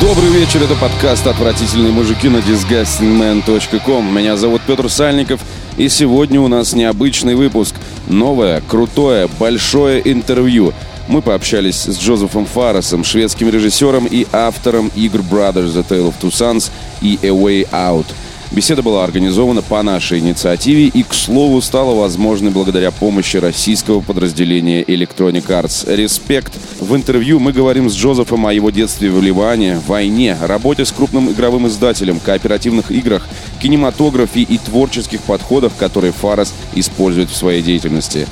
Добрый вечер, это подкаст «Отвратительные мужики» на disgustingman.com. Меня зовут Петр Сальников, и сегодня у нас необычный выпуск. Новое, крутое, большое интервью. Мы пообщались с Джозефом Фарресом, шведским режиссером и автором игр Brothers The Tale of Two Sons и A Way Out – Беседа была организована по нашей инициативе и, к слову, стала возможной благодаря помощи российского подразделения Electronic Arts. Респект! В интервью мы говорим с Джозефом о его детстве в Ливане, войне, работе с крупным игровым издателем, кооперативных играх, кинематографе и творческих подходах, которые Фарас использует в своей деятельности.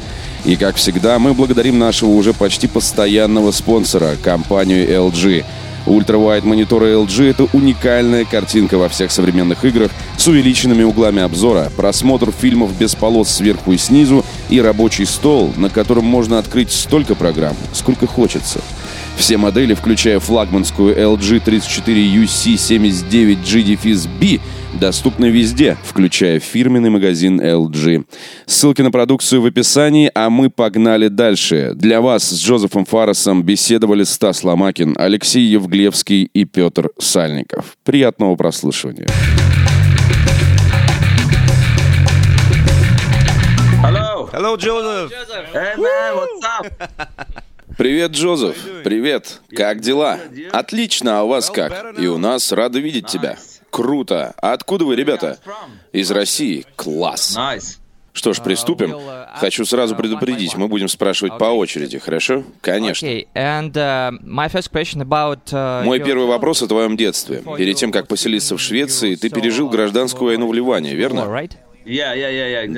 И, как всегда, мы благодарим нашего уже почти постоянного спонсора, компанию LG – Ultrawide мониторы LG — это уникальная картинка во всех современных играх с увеличенными углами обзора, просмотр фильмов без полос сверху и снизу и рабочий стол, на котором можно открыть столько программ, сколько хочется. Все модели, включая флагманскую LG 34UC79G-B, доступны везде, включая фирменный магазин LG. Ссылки на продукцию в описании, а мы погнали дальше. Для вас с Джозефом Фарресом беседовали Стас Ломакин, Алексей Евглевский и Петр Сальников. Приятного прослушивания. Hello. Hello, Joseph. Hey man, what's up? Привет, Джозеф. Привет. Как дела? Отлично, а у вас как? И у нас рады видеть тебя. Круто. А откуда вы, ребята? Из России. Класс. Что ж, приступим. Хочу сразу предупредить, мы будем спрашивать по очереди, хорошо? Конечно. Uh, uh, Мой первый вопрос о твоем детстве. Перед тем, как поселиться в Швеции, ты пережил гражданскую войну в Ливане, верно?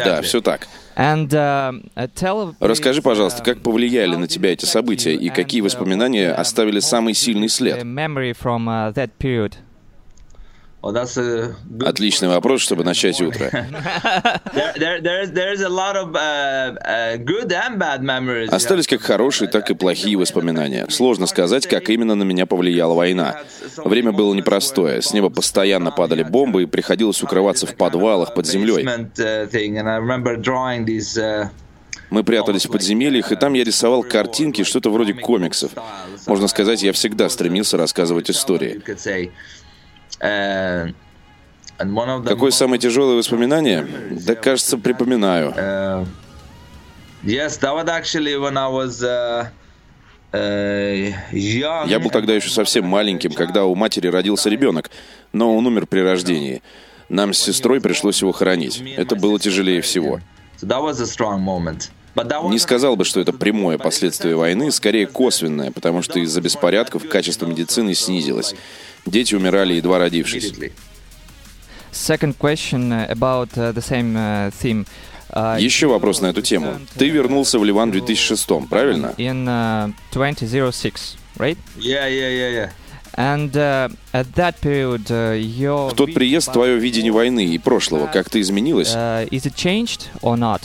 Да, все так. Uh, uh. Расскажи, пожалуйста, как повлияли на тебя эти события и какие воспоминания оставили самый сильный след? Отличный вопрос, чтобы начать утро. Остались как хорошие, так и плохие воспоминания. Сложно сказать, как именно на меня повлияла война. Время было непростое. С неба постоянно падали бомбы, и приходилось укрываться в подвалах под землей. These. Uh, Мы прятались в подземельях, и там я рисовал картинки, что-то вроде комиксов. Можно сказать, я всегда стремился рассказывать истории. The Какое самое тяжелое воспоминание? Да, кажется, припоминаю. Я был тогда еще совсем маленьким, когда у матери родился ребенок, но он умер при рождении. Нам с сестрой пришлось его хоронить. Это было тяжелее всего. Не сказал бы, что это прямое последствие войны, скорее косвенное, потому что из-за беспорядков качество медицины снизилось. Дети умирали, едва родившись. Second question about uh, the same uh, theme. Uh, Еще вопрос на эту тему. Ты вернулся в Ливан в 2006, правильно? in uh, 2006, right? Yeah, yeah, yeah, yeah. And uh, at that period, uh, your В tот приезд твое видение войны и прошлого как-то изменилось? uh, is it changed or not?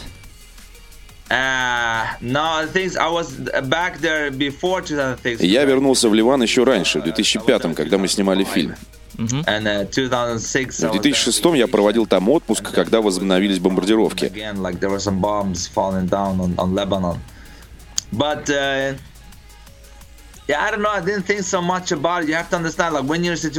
Я вернулся в Ливан еще раньше, в 2005, когда мы снимали фильм. Uh, 2006. I В was 2006 я проводил там отпуск, когда возобновились бомбардировки.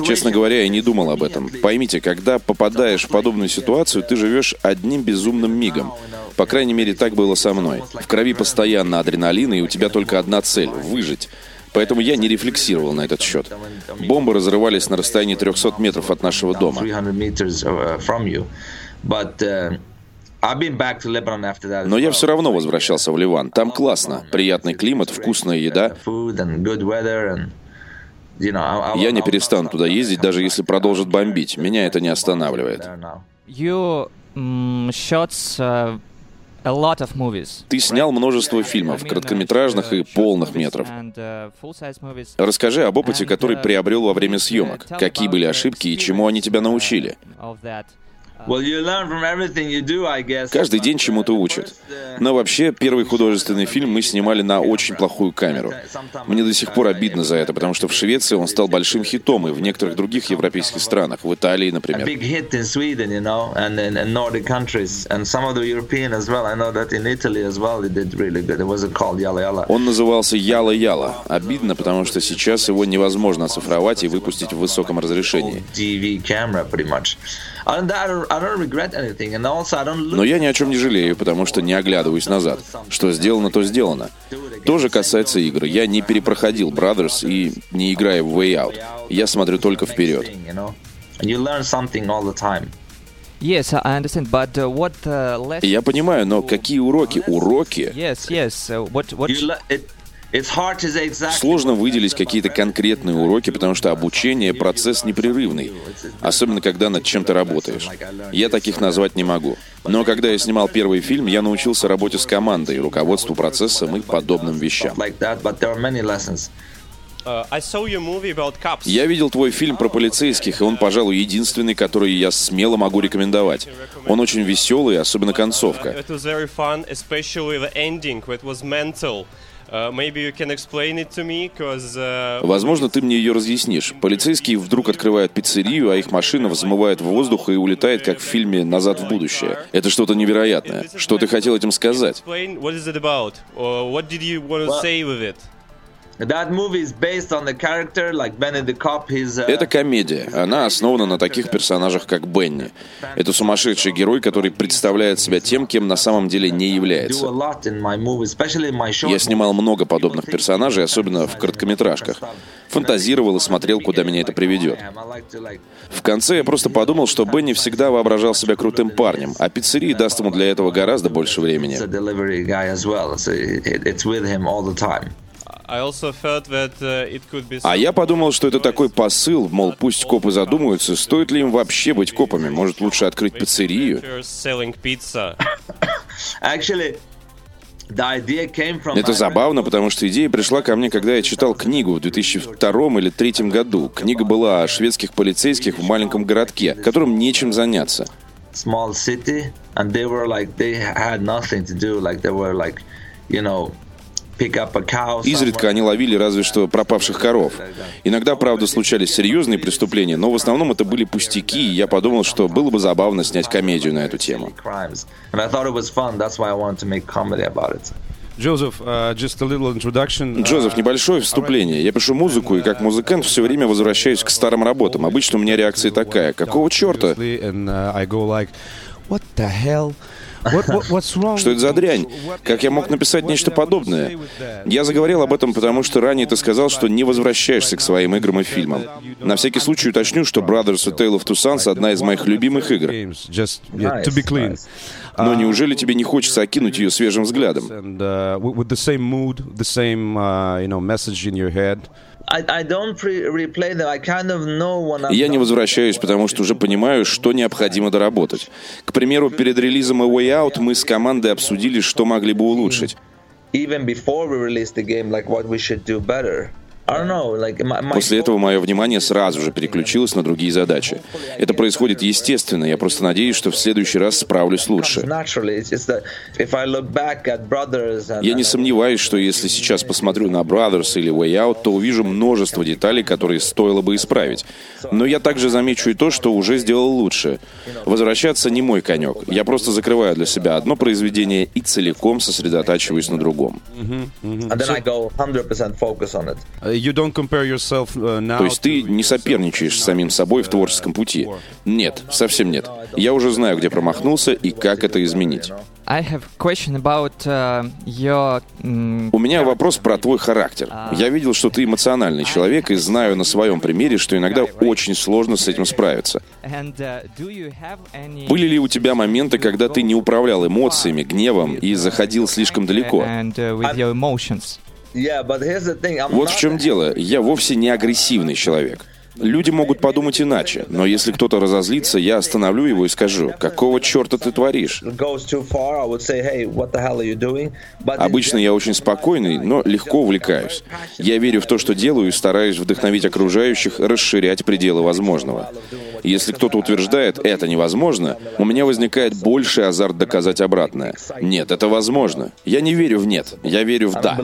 Честно говоря, я не думал об этом. Поймите, когда попадаешь в подобную ситуацию, ты живешь одним безумным мигом. По крайней мере, так было со мной. В крови постоянно адреналин, и у тебя только одна цель — выжить. Поэтому я не рефлексировал на этот счет. Бомбы разрывались на расстоянии 300 метров от нашего дома. Но я все равно возвращался в Ливан. Там классно. Приятный климат, вкусная еда. Food and good weather and you know. I, I, Я не перестану туда ездить, даже если продолжат бомбить. Меня это не останавливает. Movies. Ты снял множество фильмов, короткометражных и полных метров. Movies. Расскажи об опыте, который приобрел во время съемок. Какие были ошибки и чему они тебя научили? Каждый день чему-то учат. Но вообще, первый художественный фильм мы снимали на очень плохую камеру. Мне до сих пор обидно за это, потому что в Швеции он стал большим хитом, и в некоторых других европейских странах, в Италии, например. Он назывался Яла-Яла. Обидно, потому что сейчас его невозможно оцифровать и выпустить в высоком разрешении. Но я ни о чем не жалею, потому что не оглядываюсь назад. Что сделано, то сделано. Тоже касается игр. Я не перепроходил Brothers и не играю в Way Out. Я смотрю только вперед. Uh, uh. Я понимаю, но какие уроки? Уроки? Uh. Сложно выделить какие-то конкретные уроки, потому что обучение — процесс непрерывный, особенно когда над чем-то работаешь. Я таких назвать не могу. Но когда я снимал первый фильм, я научился работе с командой, руководству процессом и подобным вещам. Я видел твой фильм про полицейских, и он, пожалуй, единственный, который я смело могу рекомендовать. Он очень веселый, особенно концовка. Uh, uh, Возможно, ты мне ее разъяснишь. Полицейские вдруг открывают пиццерию, а их машина взмывает в воздух и улетает, как в фильме «Назад в будущее». Это что-то невероятное. Что ты хотел этим сказать? Это комедия. Она основана на таких персонажах, как Бенни. Это сумасшедший герой, который представляет себя тем, кем на самом деле не является. Я снимал много подобных персонажей, особенно в короткометражках. Фантазировал и смотрел, куда меня это приведет. В конце я просто подумал, что Бенни всегда воображал себя крутым парнем, а пиццерии даст ему для этого гораздо больше времени. Uh, а я подумал, что это такой посыл, мол, пусть копы задумаются, стоит ли им вообще быть копами, может лучше открыть пиццерию. Это забавно, потому что идея пришла ко мне, когда я читал книгу в 2002 или 2003 году. Книга была о шведских полицейских в маленьком городке, которым нечем заняться. Small city, and they were like they had nothing to do, like they were like, you know, Изредка они ловили разве что пропавших коров. Иногда, правда, случались серьезные преступления, но в основном это были пустяки, и я подумал, что было бы забавно снять комедию на эту тему. Джозеф, uh, just a little introduction. Джозеф, небольшое вступление. Я пишу музыку, и как музыкант все время возвращаюсь к старым работам. Обычно у меня реакция такая, какого черта? Uh, what the hell? Что это за дрянь? Как я мог написать нечто подобное? Я заговорил об этом, потому что ранее ты сказал, что не возвращаешься к своим играм и фильмам. На всякий случай уточню, что Brothers A Tale of Two Sons — одна из моих любимых игр. Но неужели тебе не хочется окинуть ее свежим взглядом? Я не возвращаюсь, потому что уже понимаю, что необходимо доработать. К примеру, перед релизом A Way Out мы с командой обсудили, что могли бы улучшить. После этого мое внимание сразу же переключилось на другие задачи. Это происходит естественно, я просто надеюсь, что в следующий раз справлюсь лучше. Я не сомневаюсь, что если сейчас посмотрю на Brothers или Way Out, то увижу множество деталей, которые стоило бы исправить. Но я также замечу и то, что уже сделал лучше. Возвращаться не мой конек. Я просто закрываю для себя одно произведение и целиком сосредотачиваюсь на другом. То есть ты не соперничаешь с самим собой в творческом пути? Нет, совсем нет. Я уже знаю, где промахнулся и как это изменить. I have question about, uh, your, mm, У меня вопрос про твой характер. Я видел, что ты эмоциональный человек, и знаю на своем примере, что иногда очень сложно с этим справиться. And, uh, do you have any... Были ли у тебя моменты, когда ты не управлял эмоциями, гневом и заходил слишком далеко? Вот в чем дело. Я вовсе не агрессивный человек. Люди могут подумать иначе, но если кто-то разозлится, я остановлю его и скажу, какого черта ты творишь? Обычно я очень спокойный, но легко увлекаюсь. Я верю в то, что делаю, и стараюсь вдохновить окружающих расширять пределы возможного. Если кто-то утверждает, это невозможно, у меня возникает больший азарт доказать обратное. Нет, это возможно. Я не верю в нет, я верю в да.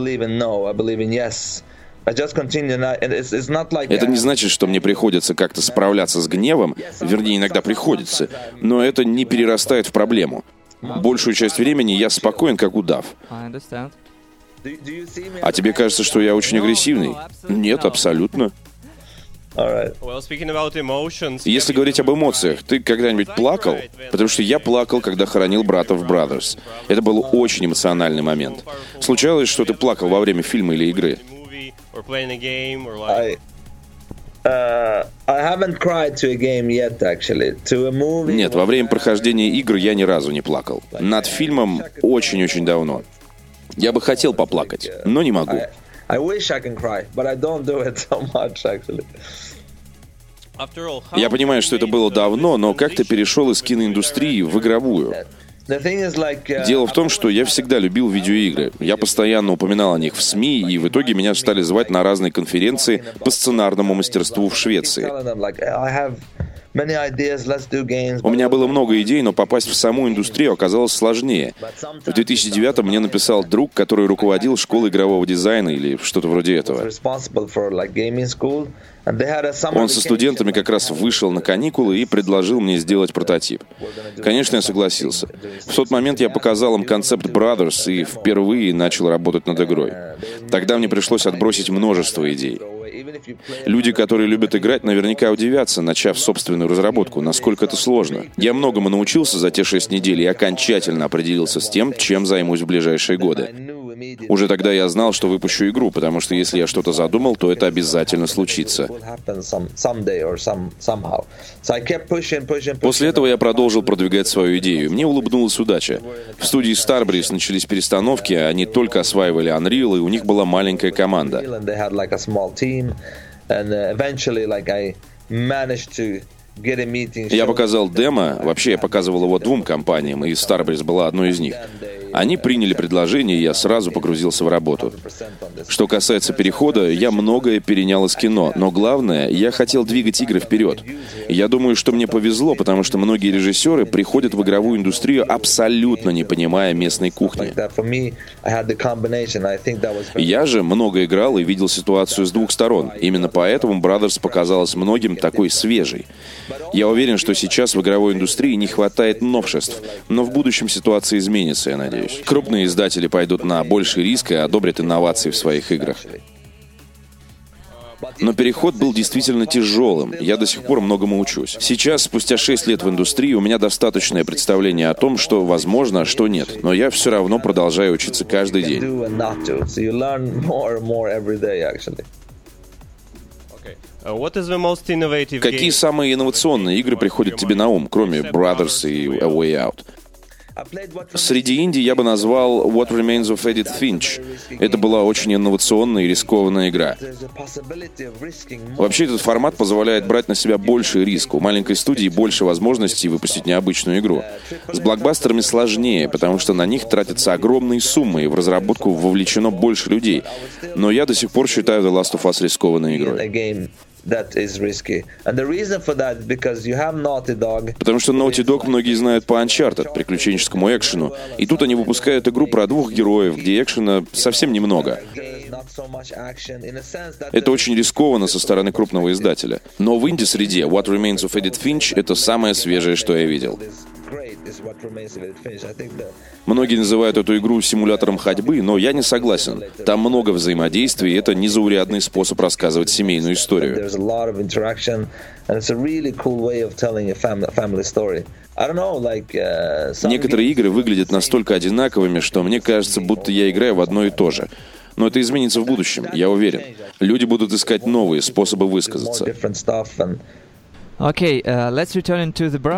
Это uh, не значит, что мне приходится как-то справляться с гневом, вернее, иногда приходится, но это не перерастает в проблему. Большую часть времени я спокоен, как удав. I understand. Do, do you see me? А тебе кажется, что я очень агрессивный? Нет, абсолютно. All right. Well, speaking about emotions, Если говорить об эмоциях, ты когда-нибудь плакал? Потому что я плакал, когда хоронил брата в Brothers. Это был очень эмоциональный момент. Случалось, что ты плакал во время фильма или игры? Or playing a game or like I uh, I haven't cried to a game yet, actually. To a movie. Нет, во время прохождения игр я ни разу не плакал. Над фильмом очень-очень давно. Я бы хотел поплакать, но не могу. I, I wish I can cry, but I don't do it so much, actually. after all, how Я понимаю, что это было давно, но как ты перешел из киноиндустрии в игровую? Uh, Дело в том, что я всегда любил видеоигры. Я постоянно упоминал о них в СМИ, и в итоге меня стали звать на разные конференции по сценарному мастерству в Швеции. У меня было много идей, но попасть в саму индустрию оказалось сложнее. В 2009 мне написал друг, который руководил школой игрового дизайна или что-то вроде этого. Он со студентами как раз вышел на каникулы и предложил мне сделать прототип. Конечно, я согласился. В тот момент я показал им концепт Brothers и впервые начал работать над игрой. Тогда мне пришлось отбросить множество идей. Люди, которые любят играть, наверняка удивятся, начав собственную разработку, насколько это сложно. Я многому научился за те шесть недель и окончательно определился с тем, чем займусь в ближайшие годы. Уже тогда я знал, что выпущу игру, потому что если я что-то задумал, то это обязательно случится. После этого я продолжил продвигать свою идею. Мне улыбнулась удача. В студии Starbreeze начались перестановки, они только осваивали Unreal, и у них была маленькая команда. Я показал демо, вообще я показывал его двум компаниям, и Starbreeze была одной из них. Они приняли предложение, и я сразу погрузился в работу. 100% on this. Что касается перехода, я многое перенял из кино, но главное, я хотел двигать игры вперед. Я думаю, что мне повезло, потому что многие режиссеры приходят в игровую индустрию абсолютно не понимая местной кухни. Я же много играл и видел ситуацию с двух сторон. Именно поэтому Brothers показалась многим такой свежей. Я уверен, что сейчас в игровой индустрии не хватает новшеств, но в будущем ситуация изменится, я надеюсь. Крупные издатели пойдут на больший риск и одобрят инновации в своих играх. Но переход был действительно тяжелым. Я до сих пор многому учусь. Сейчас, спустя 6 лет в индустрии, у меня достаточное представление о том, что возможно, а что нет. Но я все равно продолжаю учиться каждый день. Какие самые инновационные игры приходят тебе на ум, кроме Brothers и A Way Out? Среди инди я бы назвал What Remains of Edith Finch. Это была очень инновационная и рискованная игра. Вообще этот формат позволяет брать на себя больший риск. У маленькой студии больше возможностей выпустить необычную игру. С блокбастерами сложнее, потому что на них тратятся огромные суммы, и в разработку вовлечено больше людей. Но я до сих пор считаю The Last of Us рискованной игрой. That is risky. And the reason for that is because you have Naughty Dog. Потому что Naughty Dog многие знают по Uncharted, приключенческому экшену. И тут они выпускают игру про двух героев, где экшена совсем немного. Это очень рискованно со стороны крупного издателя. Но в инди-среде What Remains of Edith Finch — это самое свежее, что я видел. Многие называют эту игру симулятором ходьбы, но я не согласен. Там много взаимодействий, и это незаурядный способ рассказывать семейную историю. uh, Некоторые игры выглядят настолько одинаковыми, что мне кажется, будто я играю в одно и то же. Но это изменится в будущем, я уверен. Люди будут искать новые способы высказаться.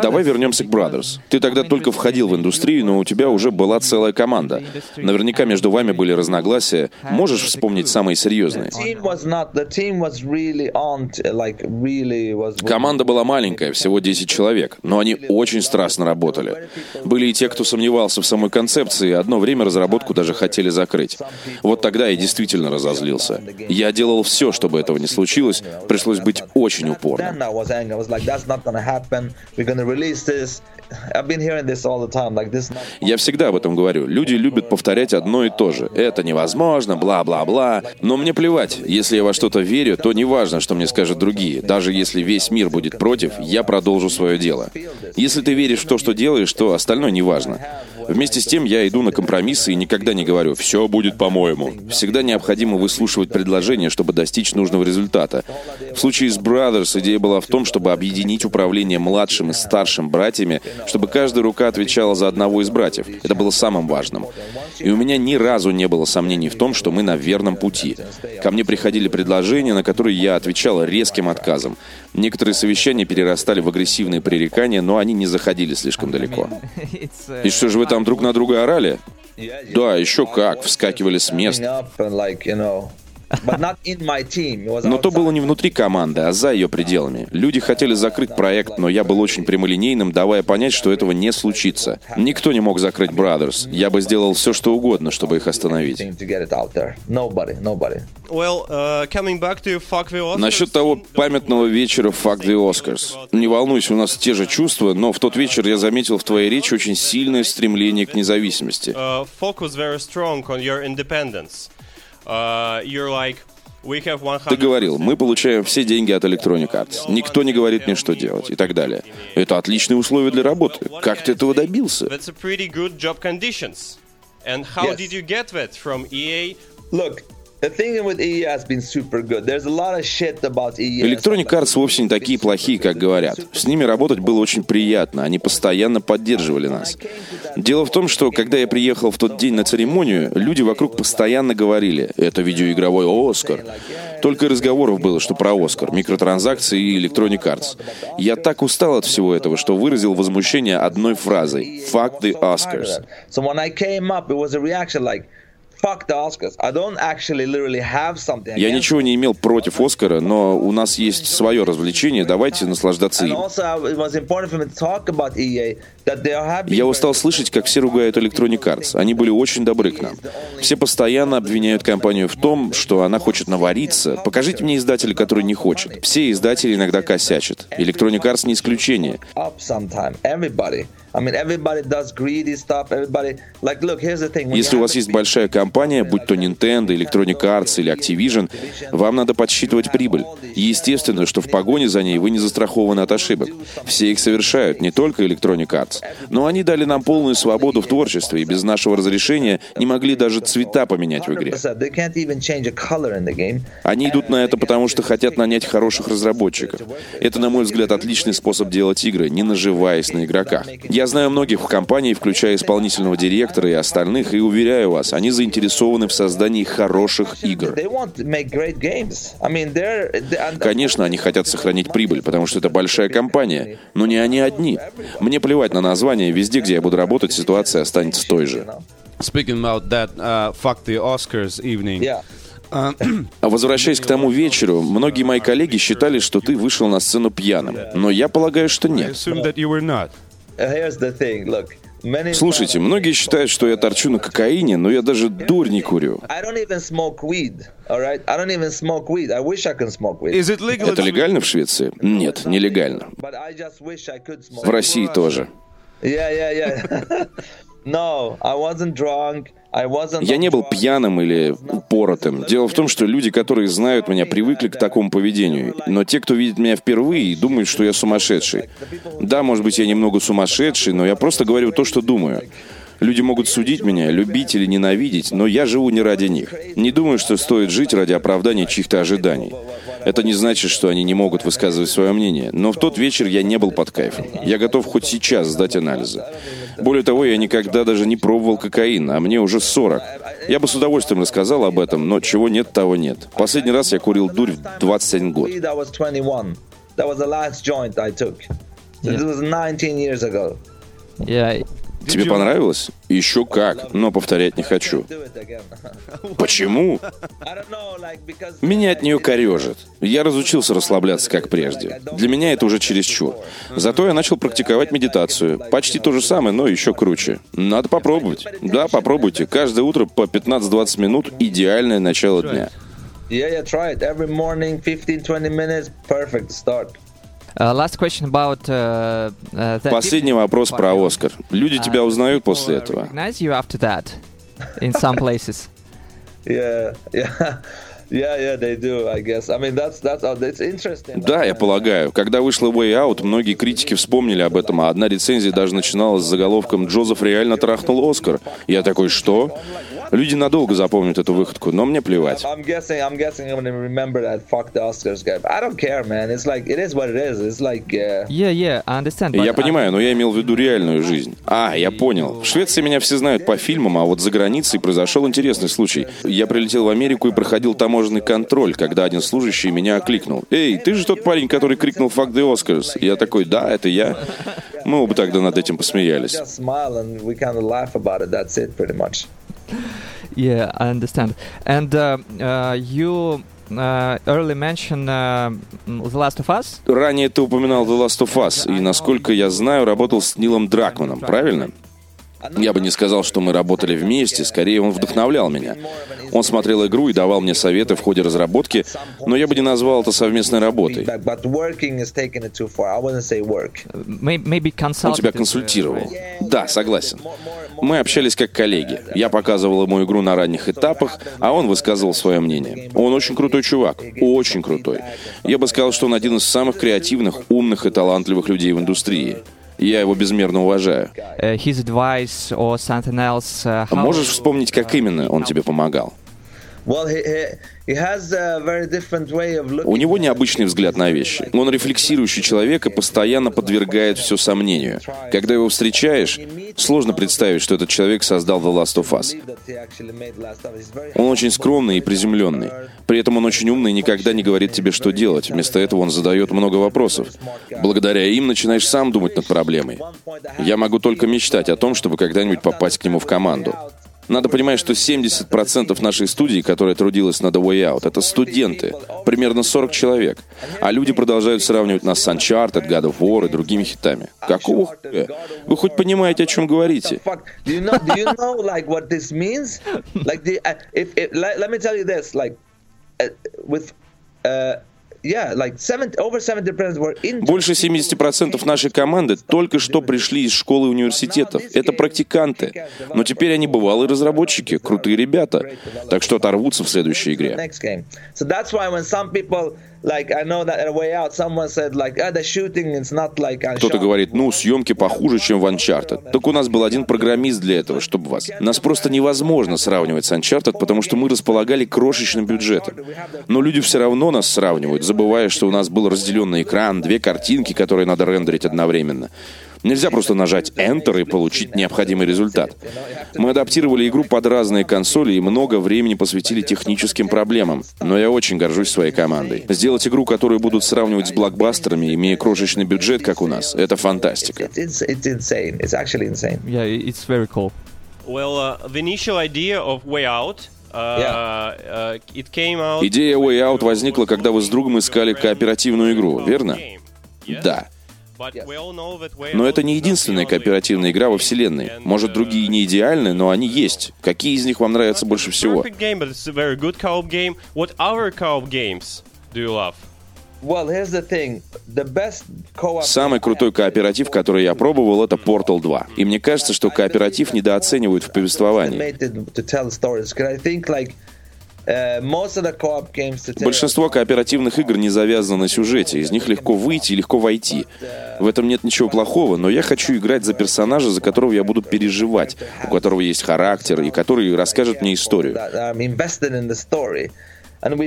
Давай вернемся к Brothers. Ты тогда только входил в индустрию, но у тебя уже была целая команда. Наверняка между вами были разногласия. Можешь вспомнить самые серьезные? team was not the team was really on t- like really was Команда была маленькая, всего 10 человек, но они очень страстно работали. Были и те, кто сомневался в самой концепции, и одно время разработку даже хотели закрыть. Вот тогда я действительно разозлился. Я делал все, чтобы этого не случилось, пришлось быть очень упорным. Я всегда об этом говорю. Люди любят повторять одно и то же. Это невозможно, бла-бла-бла. Но мне плевать. Если я во что-то верю, то не важно, что мне скажут другие. Даже если весь мир будет против, я продолжу свое дело. Если ты веришь в то, что делаешь, то остальное не важно. Вместе с тем я иду на компромиссы и никогда не говорю «все будет по-моему». Всегда необходимо выслушивать предложения, чтобы достичь нужного результата. В случае с Brothers идея была в том, чтобы объединить управление младшим и старшим братьями, чтобы каждая рука отвечала за одного из братьев. Это было самым важным. И у меня ни разу не было сомнений в том, что мы на верном пути. Ко мне приходили предложения, на которые я отвечал резким отказом. Некоторые совещания перерастали в агрессивные пререкания, но они не заходили слишком далеко. Uh, И что же вы там друг на друга орали? Да, еще как, вскакивали с мест. Но то было не внутри команды, а за ее пределами. Люди хотели закрыть проект, но я был очень прямолинейным, давая понять, что этого не случится. Никто не мог закрыть Brothers. Я бы сделал все, что угодно, чтобы их остановить. uh. Насчет того памятного вечера «Fuck the Oscars». Не волнуйся, у нас те же чувства, но в тот вечер я заметил в твоей речи очень сильное стремление к независимости. Uh, focus very strong on your independence. Uh, you're like, we have 100. Ты говорил, мы получаем все деньги от Electronic Arts. Никто не говорит мне, что делать и так далее. Это отличные условия для работы. Как ты этого добился? That's a pretty good job conditions. And how Yes. did you get that from E EA? Look, the thing with EE has been super good. There's a lot of shit about EE. and Electronic Arts вовсе не такие плохие, как говорят. С ними работать было очень приятно, они постоянно поддерживали нас. Дело в том, что когда я приехал в тот день на церемонию, люди вокруг постоянно говорили, это видеоигровой Оскар. Только разговоров было, что про Оскар, микротранзакции и Electronic Arts. Я так устал от всего этого, что выразил возмущение одной фразой «Fuck the Oscars». So when I came up, it was a reaction like, Я ничего не имел против Оскара, но у нас есть свое развлечение, давайте наслаждаться им. Я устал слышать, как все ругают Electronic Arts. Они были очень добры к нам. Все постоянно обвиняют компанию в том, что она хочет навариться. Покажите мне издателя, который не хочет. Все издатели иногда косячат. Electronic Arts не исключение. Если у вас есть большая компания, будь то Nintendo, Electronic Arts или Activision, вам надо подсчитывать прибыль. Естественно, что в погоне за ней вы не застрахованы от ошибок. Все их совершают, не только Electronic Arts. Но они дали нам полную свободу в творчестве, и без нашего разрешения не могли даже цвета поменять в игре. 100%. They can't even change a color in the game. Они идут на это, потому что хотят нанять хороших разработчиков. Это, на мой взгляд, отличный способ делать игры, не наживаясь на игроках. Я знаю многих в компании, включая исполнительного директора и остальных, и уверяю вас, они заинтересованы в создании хороших игр. Конечно, они хотят сохранить прибыль, потому что это большая компания. Но не они одни. Мне плевать на название, везде, где я буду работать, ситуация останется той же. Speaking about that, uh, fuck the Oscars evening. Yeah. А Возвращаясь к тому вечеру, многие мои коллеги считали, что ты вышел на сцену пьяным. Но я полагаю, что нет. assume that you were not. Here's the thing. Look, many. Слушайте, многие считают, что я торчу на кокаине, но я даже дурь не курю. I don't even smoke weed. All right. I don't even smoke weed. I wish I can smoke weed. Is it legal? Это легально в Швеции? Нет, нелегально. В России тоже. Yeah, yeah, yeah. no, I wasn't drunk. I wasn't. Я не был пьяным или упоротым. Дело в том, что люди, которые знают меня, привыкли к такому поведению. Но те, кто видит меня впервые, думают, что я сумасшедший. Да, может быть, я немного сумасшедший, но я просто говорю то, что думаю. Люди могут судить меня, любить или ненавидеть, но я живу не ради них. Не думаю, что стоит жить ради оправдания чьих-то ожиданий. Это не значит, что они не могут высказывать свое мнение. Но в тот вечер я не был под кайфом. Я готов хоть сейчас сдать анализы. Более того, я никогда даже не пробовал кокаин, а мне уже 40. Я бы с удовольствием рассказал об этом, но чего нет, того нет. Последний раз я курил дурь в 21 год. Weed, I was 21. That was the last joint I took. So This was 19 years ago. Yeah, Тебе понравилось? Еще как, но повторять не хочу. Почему? Меня от нее корежит. Я разучился расслабляться, как прежде. Для меня это уже чересчур. Зато я начал практиковать медитацию. Почти то же самое, но еще круче. Надо попробовать. Да, попробуйте. Каждое утро по 15-20 минут – идеальное начало дня. Yeah, yeah, try it every morning, 15, 20 minutes, perfect start. Uh, last question about uh, uh, that Последний вопрос про. Оскар. Люди тебя Uh, узнают после этого? Recognize you after that in some places. Yeah, yeah, yeah, yeah. They do, I guess. I mean, that's that's it's interesting. Да, я полагаю. Когда вышла Way Out, многие критики вспомнили об этом, а одна рецензия даже начиналась с заголовком «Джозеф реально трахнул Оскар». Я такой, что? Люди надолго запомнят эту выходку, но мне плевать. I'm guessing. I'm guessing. I'm gonna remember that. Fuck the Oscars guy. I don't care, man. It's like it is what it is. It's like. Uh, Yeah, yeah, I understand. И but Я понимаю, но я имел в виду реальную жизнь. А, я понял. В Швеции меня все знают по фильмам, а вот за границей произошел интересный случай. Я прилетел в Америку и проходил таможенный контроль, когда один служащий меня окликнул. «Эй, ты же тот парень, который крикнул «Fuck the Oscars»?» Я такой, да, это я. Мы оба тогда над этим посмеялись. Yeah, I understand. And uh, uh, you uh, early mentioned uh, mm, The Last of Us. Ранее ты упоминал The Last of Us, и, насколько я знаю, работал с Нилом Дракманом, правильно? Я бы не сказал, что мы работали вместе, скорее он вдохновлял меня. Он смотрел игру и давал мне советы в ходе разработки, но я бы не назвал это совместной работой. Он тебя uh, консультировал. Да, согласен. Мы общались как коллеги. Я показывал ему игру на ранних этапах, а он высказывал свое мнение. Он очень крутой чувак. Очень крутой. Я бы сказал, что он один из самых креативных, умных и талантливых людей в индустрии. Я его безмерно уважаю. uh, Можешь вспомнить, как именно он тебе помогал? У него необычный взгляд на вещи. Он рефлексирующий человек и постоянно подвергает все сомнению. Когда его встречаешь, сложно представить, что этот человек создал The Last of Us. Он очень скромный и приземленный. При этом он очень умный и никогда не говорит тебе, что делать. Вместо этого он задает много вопросов. Благодаря им начинаешь сам думать над проблемой. Я могу только мечтать о том, чтобы когда-нибудь попасть к нему в команду. Надо понимать, что 70% нашей студии, которая трудилась над The Way Out, это студенты. Примерно 40 человек. А люди продолжают сравнивать нас с Uncharted, God of War и другими хитами. Какого хуя? Вы хоть понимаете, о чем говорите? Больше 70% нашей команды только что пришли из школы и университетов. Это практиканты. Но теперь они бывалые разработчики, крутые ребята. Так что оторвутся в следующей игре. Like I know that way out, someone said like, ah, the shooting is not like Кто-то говорит, ну, съемки похуже, чем в Uncharted. Так у нас был один программист для этого, чтобы вас. Нас просто невозможно сравнивать с Uncharted, потому что мы располагали крошечным бюджетом. Но люди все равно нас сравнивают, забывая, что у нас был разделенный экран, две картинки, которые надо рендерить одновременно. Нельзя просто нажать Enter и получить необходимый результат. Мы адаптировали игру под разные консоли и много времени посвятили техническим проблемам. Но я очень горжусь своей командой. Сделать игру, которую будут сравнивать с блокбастерами, имея крошечный бюджет, как у нас, это фантастика. Yeah, it's very cool. Well, uh, the initial idea of Way Out. Идея Way Out возникла, когда вы с другом искали кооперативную игру, верно? Да. Но это не единственная кооперативная игра во вселенной. Может, другие не идеальны, но они есть. Какие из них вам нравятся больше всего? Самый крутой кооператив, который я пробовал, это Portal 2. И мне кажется, что кооператив недооценивают в повествовании. Большинство кооперативных игр не завязано на сюжете, из них легко выйти и легко войти. В этом нет ничего плохого, но я хочу играть за персонажа, за которого я буду переживать, у которого есть характер и который расскажет мне историю. Мы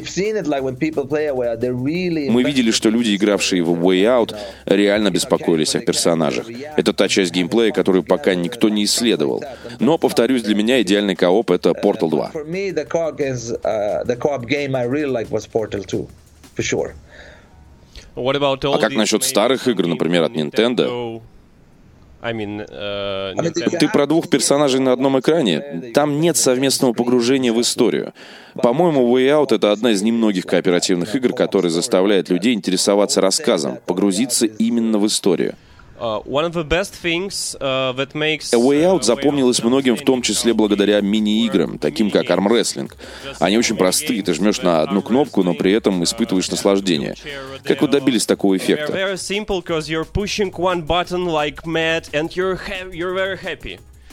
видели, что люди, игравшие в Way Out, реально беспокоились о персонажах. Это та часть геймплея, которую пока никто не исследовал. Но, повторюсь, для меня идеальный кооп — это Portal 2. For me, the co-op is uh, the co-op game I really like was Portal 2, for sure. What about all А как насчет старых игр, например, от Nintendo? I mean, uh, mean, Nintendo. Ты про двух персонажей на одном экране? Там нет совместного погружения в историю. По-моему, Way Out — это одна из немногих кооперативных игр, которая заставляет людей интересоваться рассказом, погрузиться именно в историю. Uh, one of the best things uh, that makes A Way Out uh, запомнилась Out многим в том числе благодаря мини-играм, таким как армрестлинг. Они очень простые, ты жмешь на одну кнопку, но при этом испытываешь наслаждение. Как вы добились такого эффекта?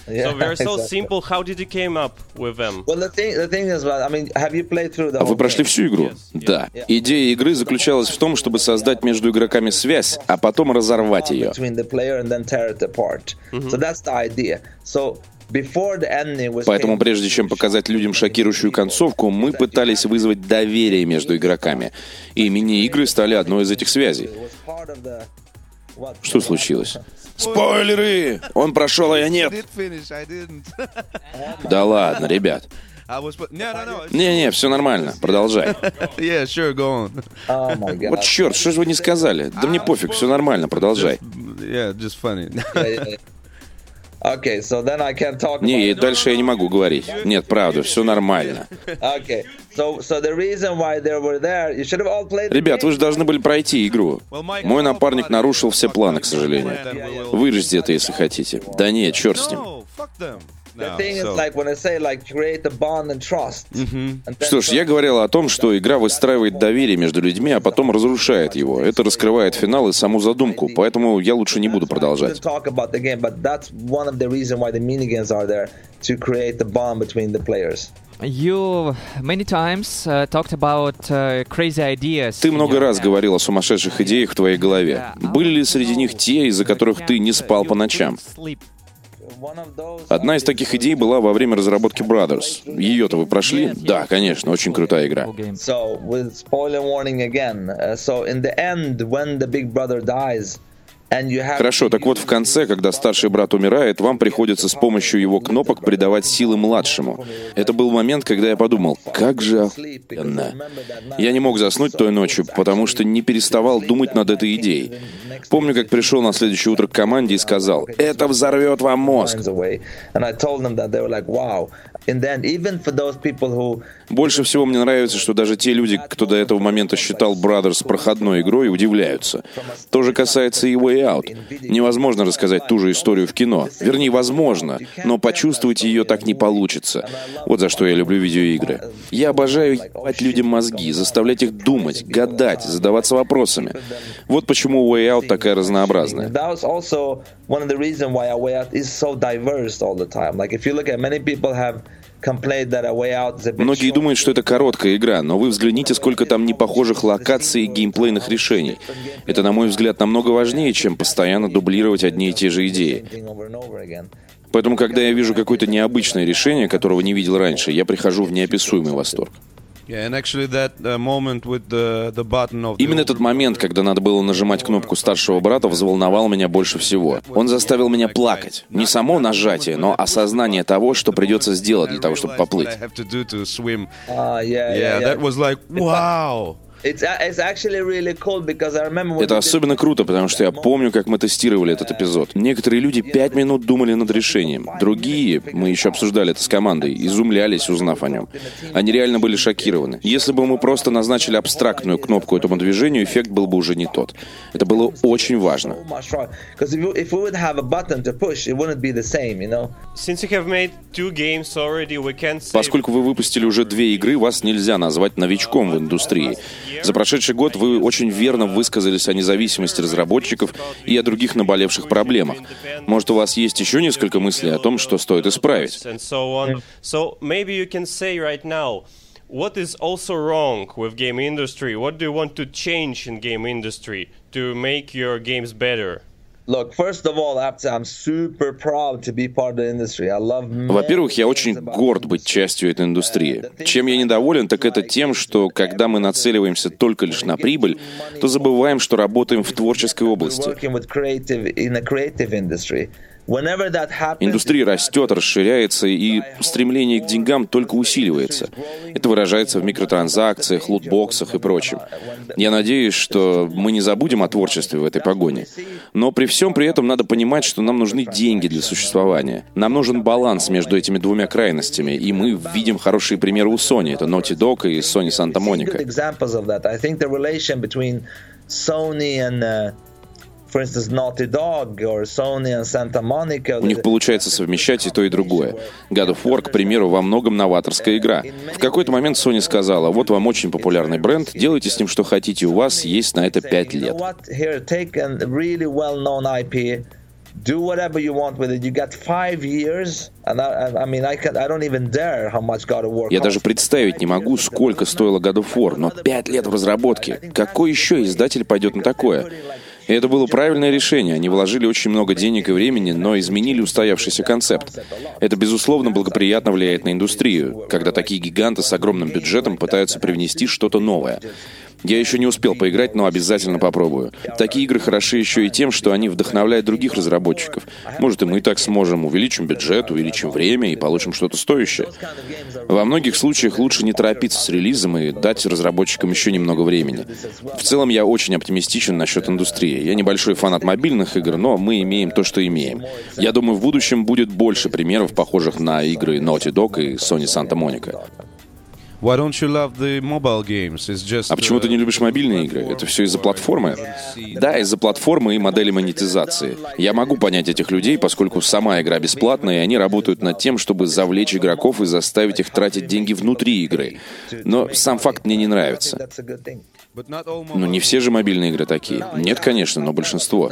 Yeah, so they're so exactly. simple. How did you came up with them? Well, the thing, the thing is, well, I mean, have you played through the А Вы прошли game? всю игру? Да. Идея игры заключалась в том, чтобы создать между игроками связь, а потом разорвать ее. between the player and then tear it apart. So that's the idea. So Поэтому прежде чем показать людям шокирующую концовку, мы пытались вызвать доверие между игроками. И мини-игры стали одной из этих связей. It was part of the what? Что случилось? Спойлеры! Он прошел, а я нет. Да ладно, ребят. Не-не, все нормально, продолжай. Yeah, sure. Go on. Oh. Вот черт, что же вы не сказали? Да мне пофиг, все нормально, продолжай. Yeah, just funny. Okay, so then I can't talk Не, about дальше я не могу говорить. Нет, правда, все нормально. Okay, so so the reason why they were there, you should have all played. Ребят, вы же должны были пройти игру. Мой напарник нарушил все планы, к сожалению. Вырежьте это, если хотите. Да нет, черт с ним. No, fuck them. The No, thing is, so- like when I say like create a bond and trust. And then Что ж, я говорил о том, что игра выстраивает доверие между людьми, а потом разрушает его. Это раскрывает финал и саму задумку, поэтому я лучше не буду продолжать. didn't talk about the game, but that's one of the reasons why the mini games are there to create the bond between the players. You many times uh, talked about uh, crazy ideas. Ты много раз говорил о сумасшедших идеях в твоей голове. Были ли среди них те, из-за которых ты не спал по ночам? Одна из таких идей была во время разработки Brothers. Ее-то вы прошли? Да, конечно, очень крутая игра. So, with spoiler warning again. Uh, so, in the end, when the big brother dies, Хорошо, так вот в конце, когда старший брат умирает, вам приходится с помощью его кнопок придавать силы младшему. Это был момент, когда я подумал, как же охуенно. Я не мог заснуть той ночью, потому что не переставал думать над этой идеей. Помню, как пришел на следующее утро к команде и сказал, это взорвет вам мозг. Больше всего мне нравится, что даже те люди, кто до этого момента считал Brothers проходной игрой, удивляются. То же касается и Way Out. Невозможно рассказать ту же историю в кино. Вернее, возможно, но почувствовать ее так не получится. Вот за что я люблю видеоигры. Я обожаю ебать людям мозги, заставлять их думать, гадать, задаваться вопросами. Вот почему Way Out такая разнообразная. That was also one of the reasons why A Way Out is so diverse all the time. Like if you look at many people have Многие думают, что это короткая игра, но вы взгляните, сколько там непохожих локаций и геймплейных решений. Это, на мой взгляд, намного важнее, чем постоянно дублировать одни и те же идеи. Поэтому, когда я вижу какое-то необычное решение, которого не видел раньше, я прихожу в неописуемый восторг. Yeah, and actually that moment with the the button of the Именно этот момент, когда надо было нажимать кнопку старшего брата, взволновал меня больше всего. Он заставил меня плакать. Не само нажатие, но осознание того, что придется сделать для того, чтобы поплыть. Yeah, yeah, Yeah, yeah. that was like wow. It's, a- it's actually really cool because I remember when Это особенно круто, потому что я помню, как мы тестировали этот эпизод. Некоторые люди пять минут думали над решением. Другие, мы еще обсуждали это с командой, изумлялись, узнав о нем. Они реально были шокированы. Если бы мы просто назначили абстрактную кнопку этому движению, эффект был бы уже не тот. Это было очень важно. Поскольку вы выпустили уже две игры, вас нельзя назвать новичком в индустрии. За прошедший год вы очень верно высказались о независимости разработчиков и о других наболевших проблемах. Может, у вас есть еще несколько мыслей о том, что стоит исправить? what is also wrong with game industry? What do you want to change in game industry to make your games better? Look, first of all, I'm super proud to be part of the industry. I love. Во-первых, я очень горд быть частью этой индустрии. Чем я недоволен, так это тем, что когда мы нацеливаемся только лишь на прибыль, то забываем, что работаем в творческой области. Индустрия растет, расширяется, и стремление к деньгам только усиливается. Это выражается в микротранзакциях, лутбоксах и прочем. Я надеюсь, что мы не забудем о творчестве в этой погоне. Но при всем при этом надо понимать, что нам нужны деньги для существования. Нам нужен баланс между этими двумя крайностями, и мы видим хорошие примеры у Sony. Это Naughty Dog и Sony Santa Monica. For instance, Naughty Dog or Sony and Santa Monica. У них получается совмещать и то, и другое. God of War, к примеру, во многом новаторская игра. В какой-то момент Sony сказала, вот вам очень популярный бренд, делайте с ним что хотите, у вас есть на это пять лет. Do whatever you want with it. You got five years, and I, I- mean, I can, I don't even dare how much God of War. Я даже представить не могу, сколько стоило God of War, но пять лет в разработке. Какой еще издатель пойдет на такое? И это было правильное решение. Они вложили очень много денег и времени, но изменили устоявшийся концепт. Это, безусловно, благоприятно влияет на индустрию, когда такие гиганты с огромным бюджетом пытаются привнести что-то новое. Я еще не успел поиграть, но обязательно попробую. Такие игры хороши еще и тем, что они вдохновляют других разработчиков. Может, и мы так сможем. Увеличим бюджет, увеличим время и получим что-то стоящее. Во многих случаях лучше не торопиться с релизом и дать разработчикам еще немного времени. В целом я очень оптимистичен насчет индустрии. Я небольшой фанат мобильных игр, но мы имеем то, что имеем. Я думаю, в будущем будет больше примеров, похожих на игры Naughty Dog и Sony Santa Monica. А почему ты не uh, любишь мобильные игры? Это все из-за платформы? Да, из-за платформы и модели монетизации. Я могу понять этих людей, поскольку сама игра бесплатная, и они работают над тем, чтобы завлечь игроков и заставить их тратить деньги внутри игры. Но сам факт мне не нравится. All Ну, не все же мобильные игры такие. Нет, конечно, но большинство.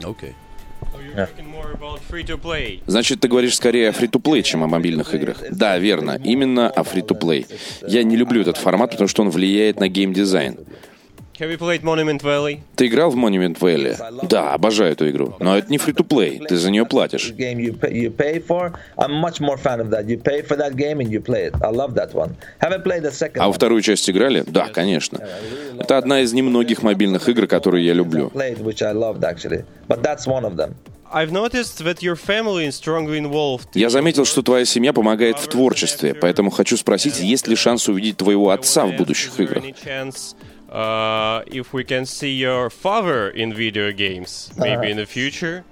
Okay. Free-to-play. Значит, ты говоришь скорее о фри-то-плей, чем о мобильных играх. Да, верно, именно о фри-то-плей. Я не люблю этот формат, потому что он влияет на геймдизайн. Ты играл в Monument Valley? Да, обожаю эту игру. Но это не фри-то-плей, ты за нее платишь. Game you pay, you pay for. I'm much more fan of that. You pay for that game and you play it. I love that one. Haven't played the second А во вторую часть играли? Да, конечно. Это одна из немногих мобильных игр, которые я люблю. Я заметил, что твоя семья помогает в творчестве, поэтому хочу спросить, есть ли шанс увидеть твоего отца в будущих играх? Uh, if we can see your father in video games, maybe in the future?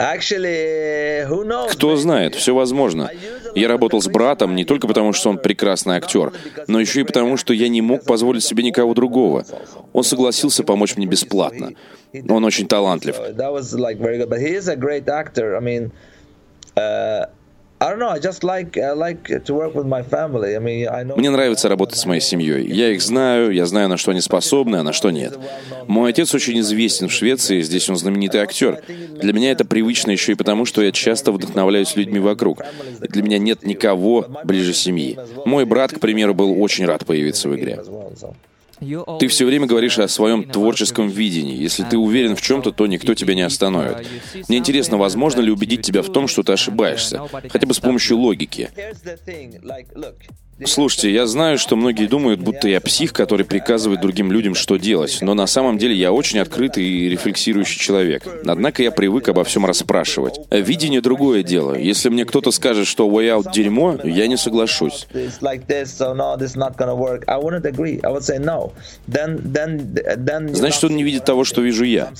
Actually, who knows? Кто знает, все возможно. Я работал с братом не только потому, что он прекрасный актер, но еще и потому, что я не мог позволить себе никого другого. Он согласился помочь мне бесплатно. Он очень талантлив. Мне нравится работать с моей семьей. Я их знаю, я знаю, на что они способны, а на что нет. Мой отец очень известен в Швеции, здесь он знаменитый актер. Для меня это привычно еще и потому, что я часто вдохновляюсь людьми вокруг. И для меня нет никого ближе семьи. Мой брат, к примеру, был очень рад появиться в игре. Ты все время говоришь о своем творческом видении. Если ты уверен в чем-то, то никто тебя не остановит. Мне интересно, возможно ли убедить тебя в том, что ты ошибаешься, хотя бы с помощью логики. Слушайте, я знаю, что многие думают, будто я псих, который приказывает другим людям, что делать, но на самом деле я очень открытый и рефлексирующий человек. Однако я привык обо всем расспрашивать. Видение — другое дело. Если мне кто-то скажет, что Way Out — дерьмо, я не соглашусь. Значит, он не видит того, что вижу я.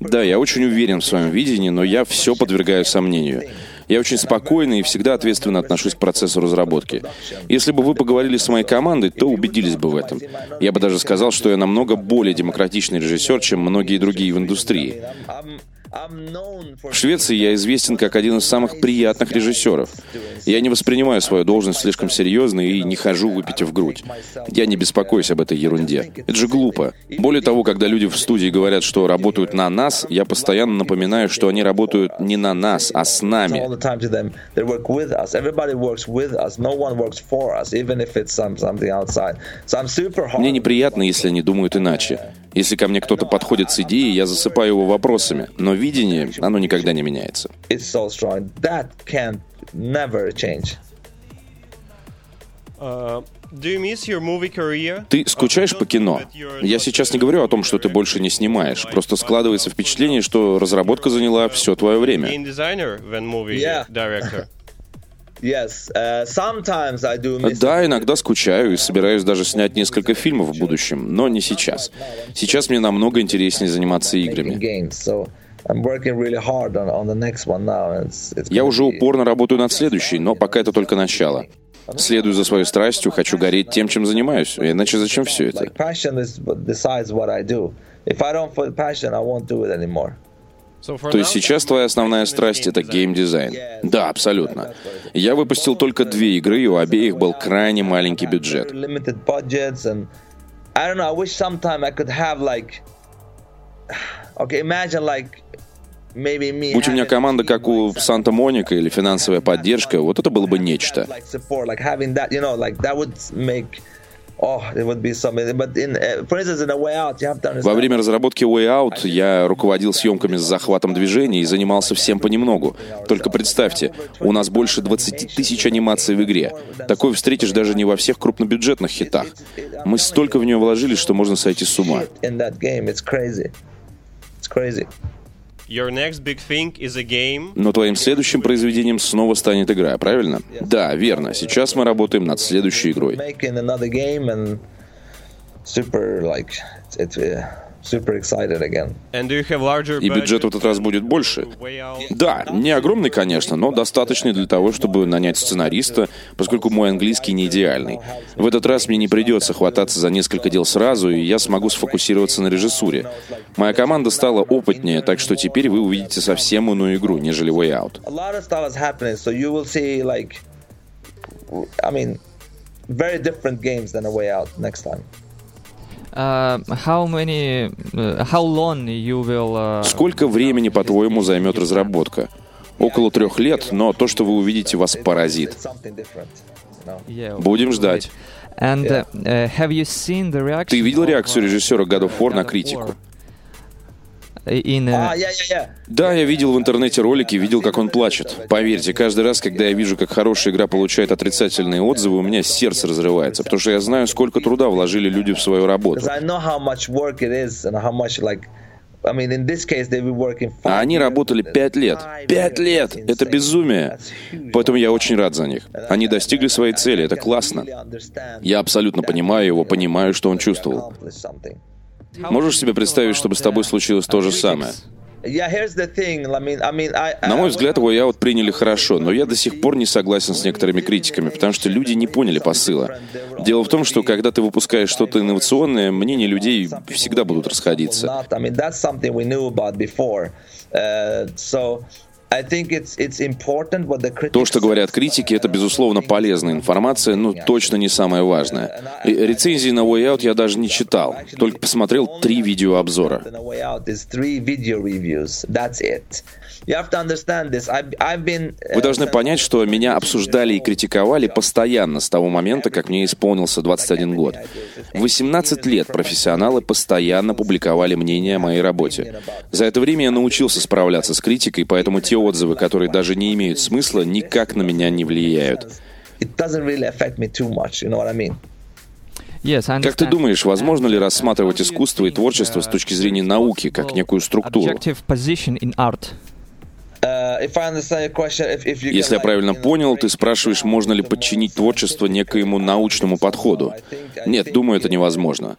Да, я очень уверен в своем видении, но я все подвергаю сомнению. Я очень спокойно и всегда ответственно отношусь к процессу разработки. Если бы вы поговорили с моей командой, то убедились бы в этом. Я бы даже сказал, что я намного более демократичный режиссер, чем многие другие в индустрии. В Швеции я известен как один из самых приятных режиссеров. Я не воспринимаю свою должность слишком серьезно и не хожу выпитив грудь. Я не беспокоюсь об этой ерунде. Это же глупо. Более того, когда люди в студии говорят, что работают на нас, я постоянно напоминаю, что они работают не на нас, а с нами. Мне неприятно, если они думают иначе. Если ко мне кто-то подходит с идеей, я засыпаю его вопросами. Но видение, оно никогда не меняется. Never change. Uh, do you miss your movie career? Ты скучаешь по кино? Я сейчас не говорю о том, что ты больше не снимаешь. Просто складывается впечатление, что разработка заняла все твое время. Yeah. Yes. Uh. Да, иногда скучаю и собираюсь даже снять несколько фильмов в будущем, но не сейчас. Сейчас мне намного интереснее заниматься играми. Games. So I'm working really hard on, on the next one now. and It's, it's Я уже упорно работаю над следующей, но пока это только начало. Следую за своей страстью, хочу гореть тем, чем занимаюсь. Иначе зачем все это? Like passion is what decides what I do. If I don't feel passion, I won't do it anymore. So for То есть сейчас твоя основная страсть — это геймдизайн? Да, абсолютно. Я выпустил только две игры, и у обеих был крайне маленький бюджет. Limited budgets and I don't know. I wish sometime I could have like. Будь у меня команда, как у Санта-Моника или финансовая поддержка, вот это было бы нечто. Во время разработки Way Out я руководил съемками с захватом движения и занимался всем понемногу. Только представьте, у нас больше 20 тысяч анимаций в игре. Такое встретишь даже не во всех крупнобюджетных хитах. Мы столько в нее вложили, что можно сойти с ума. It's crazy. Your next big thing is a game. Но твоим следующим произведением снова станет игра, правильно? Да, верно. Сейчас мы работаем над следующей игрой. Super like it's uh, super excited again. And do you have larger И бюджет в этот раз будет больше. Да, не огромный, конечно, но достаточный для того, чтобы нанять сценариста, поскольку мой английский не идеальный. В этот раз мне не придется хвататься за несколько дел сразу, и я смогу сфокусироваться на режиссуре. Моя команда стала опытнее, так что теперь вы увидите совсем иную игру, нежели Way Out. I mean, very different games than a way out next time. Uh, how many? Uh, how long you will? Uh, Сколько времени, по-твоему, займет разработка? Около трех лет, но то, что вы увидите, вас поразит. Будем ждать. And uh, have you seen the reaction? Ты видел реакцию режиссера God of War на критику? Ah, yeah, yeah, yeah. Да, я видел в интернете ролики, видел, как он плачет. Поверьте, каждый раз, когда я вижу, как хорошая игра получает отрицательные отзывы, у меня сердце разрывается, потому что я знаю, сколько труда вложили люди в свою работу. А они работали пять лет. Пять лет! Это безумие. Поэтому я очень рад за них. Они достигли своей цели, это классно. Я абсолютно понимаю его, понимаю, что он чувствовал. Можешь себе представить, чтобы с тобой случилось то же самое? На мой взгляд, его я вот приняли хорошо, но я до сих пор не согласен с некоторыми критиками, потому что люди не поняли посыла. Дело в том, что когда ты выпускаешь что-то инновационное, мнения людей всегда будут расходиться. То, что говорят критики, это, безусловно, полезная информация, но точно не самое важное. И рецензии на Way Out я даже не читал, только посмотрел три видеообзора. Uh, Вы должны понять, что меня обсуждали и критиковали постоянно с того момента, как мне исполнился 21 год. 18 лет профессионалы постоянно публиковали мнение о моей работе. За это время я научился справляться с критикой, поэтому те отзывы, которые даже не имеют смысла, никак на меня не влияют. It doesn't really affect me too much. You know what I mean? Yes, I Как ты думаешь, возможно ли рассматривать искусство и творчество с точки зрения науки, как некую структуру? Если can, я правильно понял, ты спрашиваешь, можно ли подчинить творчество некоему научному подходу. Нет, думаю, это невозможно.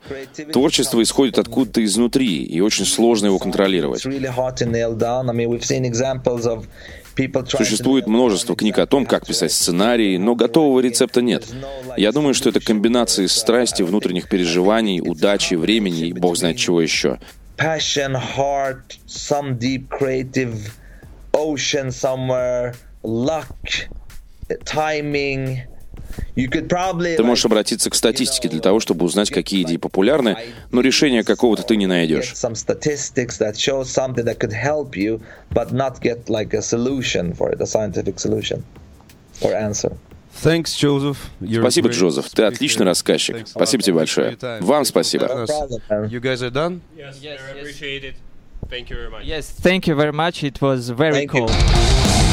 Творчество исходит откуда-то изнутри, и очень сложно его контролировать. Существует множество книг о том, как писать сценарии, но готового рецепта нет. Я думаю, что это комбинация из страсти, внутренних переживаний, удачи, времени и бог знает чего еще. passion, heart, some deep creative ocean somewhere, luck, timing. You could probably Ты можешь обратиться к статистике для того, чтобы узнать, какие идеи популярны, но решения какого-то ты не найдешь. some statistics that show something that could help you, but not get like a solution for it, a scientific solution or answer. Thanks, Joseph. You're Спасибо, Джозеф. Ты отличный рассказчик. Спасибо тебе большое. Вам спасибо. No problem, man. You guys are done? Yes, I appreciate it. Thank you very much. Yes, thank you very much. It was very Thank you. cool.